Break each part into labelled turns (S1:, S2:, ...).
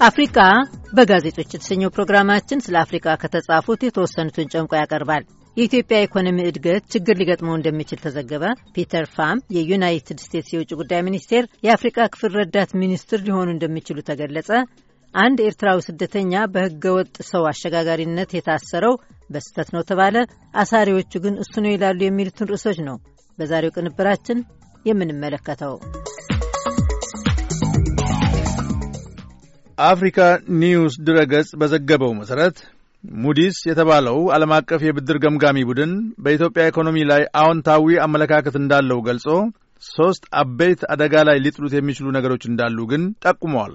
S1: አፍሪቃ በጋዜጦች የተሰኘው ፕሮግራማችን ስለ አፍሪቃ ከተጻፉት የተወሰኑትን ጨምቆ ያቀርባል። የኢትዮጵያ ኢኮኖሚ እድገት ችግር ሊገጥመው እንደሚችል ተዘገበ። ፒተር ፋም የዩናይትድ ስቴትስ የውጭ ጉዳይ ሚኒስቴር የአፍሪቃ ክፍል ረዳት ሚኒስትር ሊሆኑ እንደሚችሉ ተገለጸ። አንድ ኤርትራዊ ስደተኛ በህገወጥ ሰው አሸጋጋሪነት የታሰረው በስህተት ነው ተባለ። አሳሪዎቹ ግን እሱ ነው ይላሉ። የሚሉትን ርዕሶች ነው በዛሬው ቅንብራችን የምንመለከተው።
S2: አፍሪካ ኒውስ ድረገጽ በዘገበው መሠረት ሙዲስ የተባለው ዓለም አቀፍ የብድር ገምጋሚ ቡድን በኢትዮጵያ ኢኮኖሚ ላይ አዎንታዊ አመለካከት እንዳለው ገልጾ ሦስት አበይት አደጋ ላይ ሊጥሉት የሚችሉ ነገሮች እንዳሉ ግን ጠቁመዋል።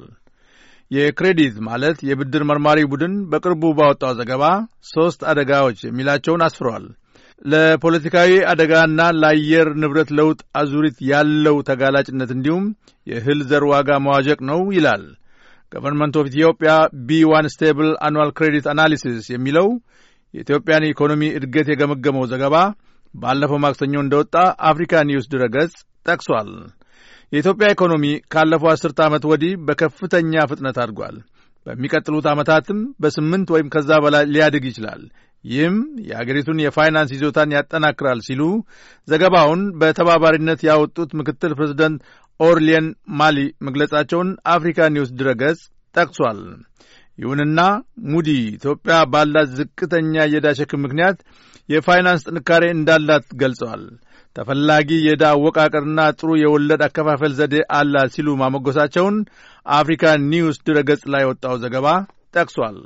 S2: የ credit ማለት የብድር መርማሪ ቡድን በቅርቡ ባወጣው ዘገባ ሦስት አደጋዎች የሚላቸውን አስፍረዋል። ለፖለቲካዊ አደጋና ለአየር ንብረት ለውጥ አዙሪት ያለው ተጋላጭነት እንዲሁም የእህል ዘር ዋጋ መዋዠቅ ነው ይላል። Government of Ethiopia B one stable annual credit analysis የሚለው የኢትዮጵያን ኢኮኖሚ እድገት የገመገመው ዘገባ ባለፈው ማክሰኞ እንደወጣ አፍሪካ ኒውስ ድረገጽ ጠቅሷል። የኢትዮጵያ ኢኮኖሚ ካለፈው አስርተ ዓመት ወዲህ በከፍተኛ ፍጥነት አድጓል። በሚቀጥሉት ዓመታትም በስምንት ወይም ከዛ በላይ ሊያድግ ይችላል። ይህም የአገሪቱን የፋይናንስ ይዞታን ያጠናክራል ሲሉ ዘገባውን በተባባሪነት ያወጡት ምክትል ፕሬዚደንት ኦርሊየን ማሊ መግለጻቸውን አፍሪካ ኒውስ ድረገጽ ጠቅሷል። ይሁንና ሙዲ ኢትዮጵያ ባላት ዝቅተኛ የዕዳ ሸክም ምክንያት የፋይናንስ ጥንካሬ እንዳላት ገልጸዋል። ተፈላጊ የዕዳ አወቃቀርና ጥሩ የወለድ አከፋፈል ዘዴ አላት ሲሉ ማሞገሳቸውን አፍሪካ ኒውስ ድረገጽ ላይ የወጣው ዘገባ ጠቅሷል።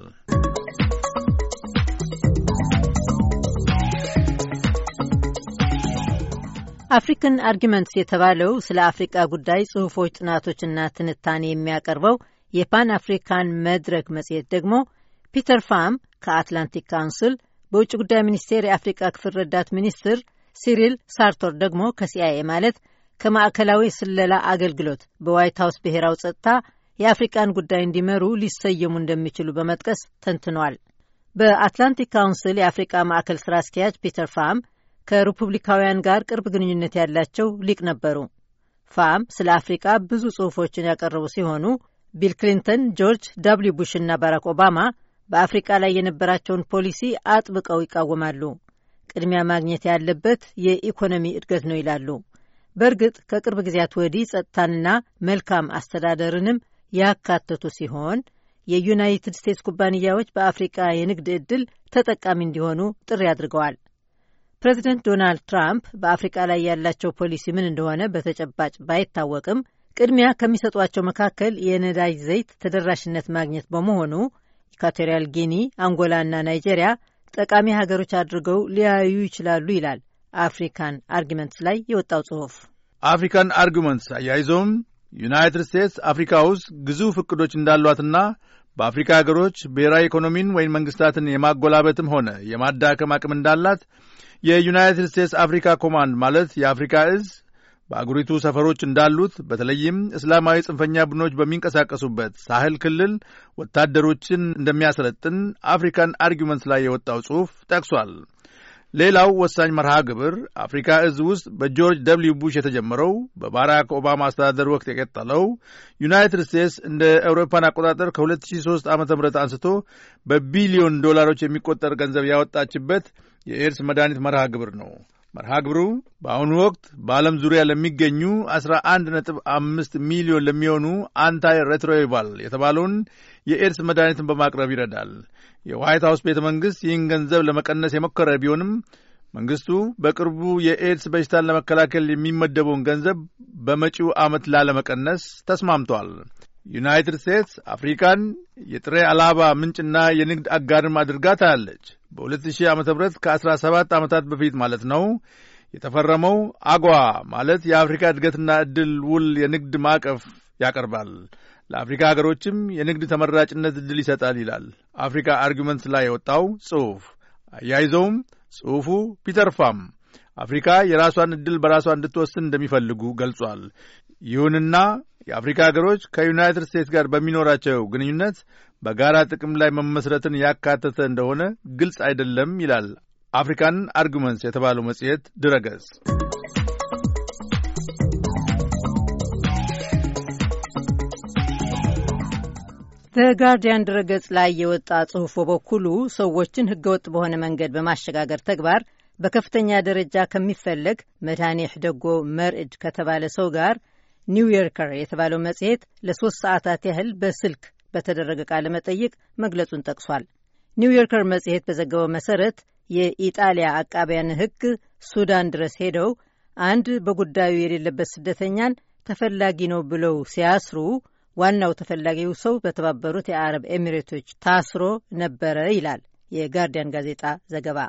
S1: አፍሪካን አርጊመንትስ የተባለው ስለ አፍሪቃ ጉዳይ ጽሑፎች፣ ጥናቶችና ትንታኔ የሚያቀርበው የ Pan African መድረክ መጽሔት ደግሞ ፒተር ፋም ከአትላንቲክ ካውንስል፣ በውጭ ጉዳይ ሚኒስቴር የአፍሪቃ ክፍል ረዳት ሚኒስትር ሲሪል ሳርቶር ደግሞ ከሲአይኤ ማለት ከማዕከላዊ ስለላ አገልግሎት በዋይት ሀውስ ብሔራዊ ጸጥታ የአፍሪቃን ጉዳይ እንዲመሩ ሊሰየሙ እንደሚችሉ በመጥቀስ ተንትኗል። በአትላንቲክ ካውንስል የአፍሪቃ ማዕከል ስራ አስኪያጅ ፒተር ፋም ከሪፑብሊካውያን ጋር ቅርብ ግንኙነት ያላቸው ሊቅ ነበሩ። ፋም ስለ አፍሪቃ ብዙ ጽሑፎችን ያቀረቡ ሲሆኑ ቢል ክሊንተን፣ ጆርጅ ደብልዩ ቡሽ እና ባራክ ኦባማ በአፍሪቃ ላይ የነበራቸውን ፖሊሲ አጥብቀው ይቃወማሉ። ቅድሚያ ማግኘት ያለበት የኢኮኖሚ እድገት ነው ይላሉ። በእርግጥ ከቅርብ ጊዜያት ወዲህ ጸጥታንና መልካም አስተዳደርንም ያካተቱ ሲሆን የዩናይትድ ስቴትስ ኩባንያዎች በአፍሪቃ የንግድ ዕድል ተጠቃሚ እንዲሆኑ ጥሪ አድርገዋል። ፕሬዚደንት ዶናልድ ትራምፕ በአፍሪቃ ላይ ያላቸው ፖሊሲ ምን እንደሆነ በተጨባጭ ባይታወቅም ቅድሚያ ከሚሰጧቸው መካከል የነዳጅ ዘይት ተደራሽነት ማግኘት በመሆኑ ኢኳቶሪያል ጊኒ፣ አንጎላና ናይጄሪያ ጠቃሚ ሀገሮች አድርገው ሊያዩ ይችላሉ ይላል አፍሪካን አርጊመንትስ ላይ የወጣው ጽሑፍ።
S2: አፍሪካን አርጊመንትስ አያይዞም ዩናይትድ ስቴትስ አፍሪካ ውስጥ ግዙፍ እቅዶች እንዳሏትና በአፍሪካ ሀገሮች ብሔራዊ ኢኮኖሚን ወይም መንግስታትን የማጎላበትም ሆነ የማዳከም አቅም እንዳላት የዩናይትድ ስቴትስ አፍሪካ ኮማንድ ማለት የአፍሪካ እዝ በአገሪቱ ሰፈሮች እንዳሉት በተለይም እስላማዊ ጽንፈኛ ቡድኖች በሚንቀሳቀሱበት ሳህል ክልል ወታደሮችን እንደሚያሰለጥን አፍሪካን አርጊመንትስ ላይ የወጣው ጽሑፍ ጠቅሷል። ሌላው ወሳኝ መርሃ ግብር አፍሪካ እዝ ውስጥ በጆርጅ ደብልዩ ቡሽ የተጀመረው በባራክ ኦባማ አስተዳደር ወቅት የቀጠለው ዩናይትድ ስቴትስ እንደ አውሮፓውያን አቆጣጠር ከ2003 ዓ ም አንስቶ በቢሊዮን ዶላሮች የሚቆጠር ገንዘብ ያወጣችበት የኤድስ መድኃኒት መርሃ ግብር ነው። መርሃ ግብሩ በአሁኑ ወቅት በዓለም ዙሪያ ለሚገኙ 11 ነጥብ አምስት ሚሊዮን ለሚሆኑ antiretroviral የተባለውን የኤድስ መድኃኒትን በማቅረብ ይረዳል። የዋይት ሀውስ ቤተ መንግሥት ይህን ገንዘብ ለመቀነስ የሞከረ ቢሆንም መንግሥቱ በቅርቡ የኤድስ በሽታን ለመከላከል የሚመደበውን ገንዘብ በመጪው ዓመት ላለመቀነስ ተስማምቷል። ዩናይትድ ስቴትስ አፍሪካን የጥሬ አላባ ምንጭና የንግድ አጋርም አድርጋ ታያለች። በ2000 ዓ ም ከ17 ዓመታት በፊት ማለት ነው የተፈረመው አጓ ማለት የአፍሪካ እድገትና ዕድል ውል የንግድ ማዕቀፍ ያቀርባል። ለአፍሪካ ሀገሮችም የንግድ ተመራጭነት ዕድል ይሰጣል ይላል አፍሪካ አርጊመንትስ ላይ የወጣው ጽሑፍ። አያይዘውም ጽሑፉ ፒተር ፋም አፍሪካ የራሷን ዕድል በራሷ እንድትወስን እንደሚፈልጉ ገልጿል። ይሁንና የአፍሪካ ሀገሮች ከዩናይትድ ስቴትስ ጋር በሚኖራቸው ግንኙነት በጋራ ጥቅም ላይ መመስረትን ያካተተ እንደሆነ ግልጽ አይደለም ይላል አፍሪካን አርጊመንትስ የተባለው መጽሔት ድረገጽ።
S1: ዘጋርዲያን ድረገጽ ላይ የወጣ ጽሑፍ በበኩሉ ሰዎችን ህገወጥ በሆነ መንገድ በማሸጋገር ተግባር በከፍተኛ ደረጃ ከሚፈለግ መድኃኒሕ ደጎ መርዕድ ከተባለ ሰው ጋር ኒውዮርከር የተባለው መጽሔት ለሶስት ሰዓታት ያህል በስልክ በተደረገ ቃለ መጠይቅ መግለጹን ጠቅሷል። ኒውዮርከር መጽሔት በዘገበው መሰረት የኢጣሊያ አቃቢያን ሕግ ሱዳን ድረስ ሄደው አንድ በጉዳዩ የሌለበት ስደተኛን ተፈላጊ ነው ብለው ሲያስሩ ዋናው ተፈላጊው ሰው በተባበሩት የአረብ ኤሚሬቶች ታስሮ ነበረ ይላል የጋርዲያን ጋዜጣ ዘገባ።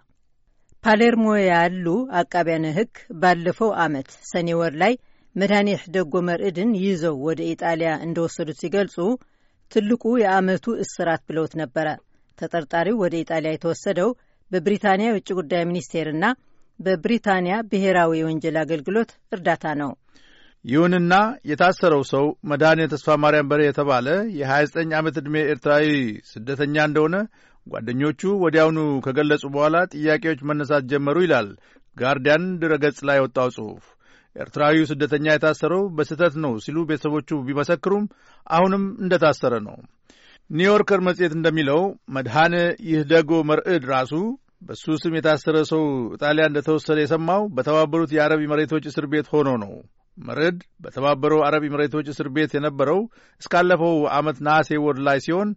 S1: ፓሌርሞ ያሉ አቃቢያነ ሕግ ባለፈው ዓመት ሰኔ ወር ላይ መድኃኒሕ ደጎ መርዕድን ይዘው ወደ ኢጣሊያ እንደወሰዱት ሲገልጹ ትልቁ የዓመቱ እስራት ብለውት ነበረ። ተጠርጣሪው ወደ ኢጣሊያ የተወሰደው በብሪታንያ የውጭ ጉዳይ ሚኒስቴርና በብሪታንያ ብሔራዊ የወንጀል አገልግሎት እርዳታ ነው።
S2: ይሁንና የታሰረው ሰው መድኃኔ ተስፋ ማርያም በሬ የተባለ የ29 ዓመት ዕድሜ ኤርትራዊ ስደተኛ እንደሆነ ጓደኞቹ ወዲያውኑ ከገለጹ በኋላ ጥያቄዎች መነሳት ጀመሩ ይላል ጋርዲያን ድረገጽ ላይ የወጣው ጽሑፍ። ኤርትራዊው ስደተኛ የታሰረው በስህተት ነው ሲሉ ቤተሰቦቹ ቢመሰክሩም አሁንም እንደታሰረ ነው። ኒውዮርከር መጽሔት እንደሚለው መድኃኔ ይህ ደጎ መርዕድ ራሱ በሱ ስም የታሰረ ሰው ጣሊያ እንደተወሰደ የሰማው በተባበሩት የአረብ መሬቶች እስር ቤት ሆኖ ነው። መርዕድ በተባበረው አረብ መሬቶች እስር ቤት የነበረው እስካለፈው ዓመት ነሐሴ ወር ላይ ሲሆን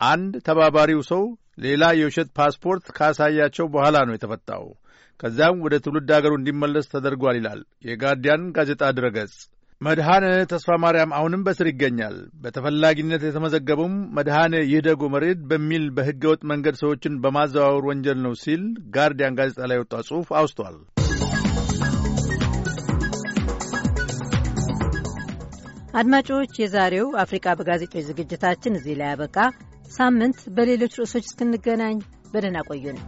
S2: አንድ ተባባሪው ሰው ሌላ የውሸት ፓስፖርት ካሳያቸው በኋላ ነው የተፈታው። ከዚያም ወደ ትውልድ አገሩ እንዲመለስ ተደርጓል ይላል የጋርዲያን ጋዜጣ ድረገጽ። መድኃኔ ተስፋ ማርያም አሁንም በስር ይገኛል። በተፈላጊነት የተመዘገበውም መድኃኔ ይህ ደጎ መርዕድ በሚል በሕገ ወጥ መንገድ ሰዎችን በማዘዋወር ወንጀል ነው ሲል ጋርዲያን ጋዜጣ ላይ የወጣ ጽሑፍ አውስቷል።
S1: አድማጮች፣ የዛሬው አፍሪቃ በጋዜጦች ዝግጅታችን እዚህ ላይ ያበቃ። ሳምንት በሌሎች ርዕሶች እስክንገናኝ በደህና ቆዩን።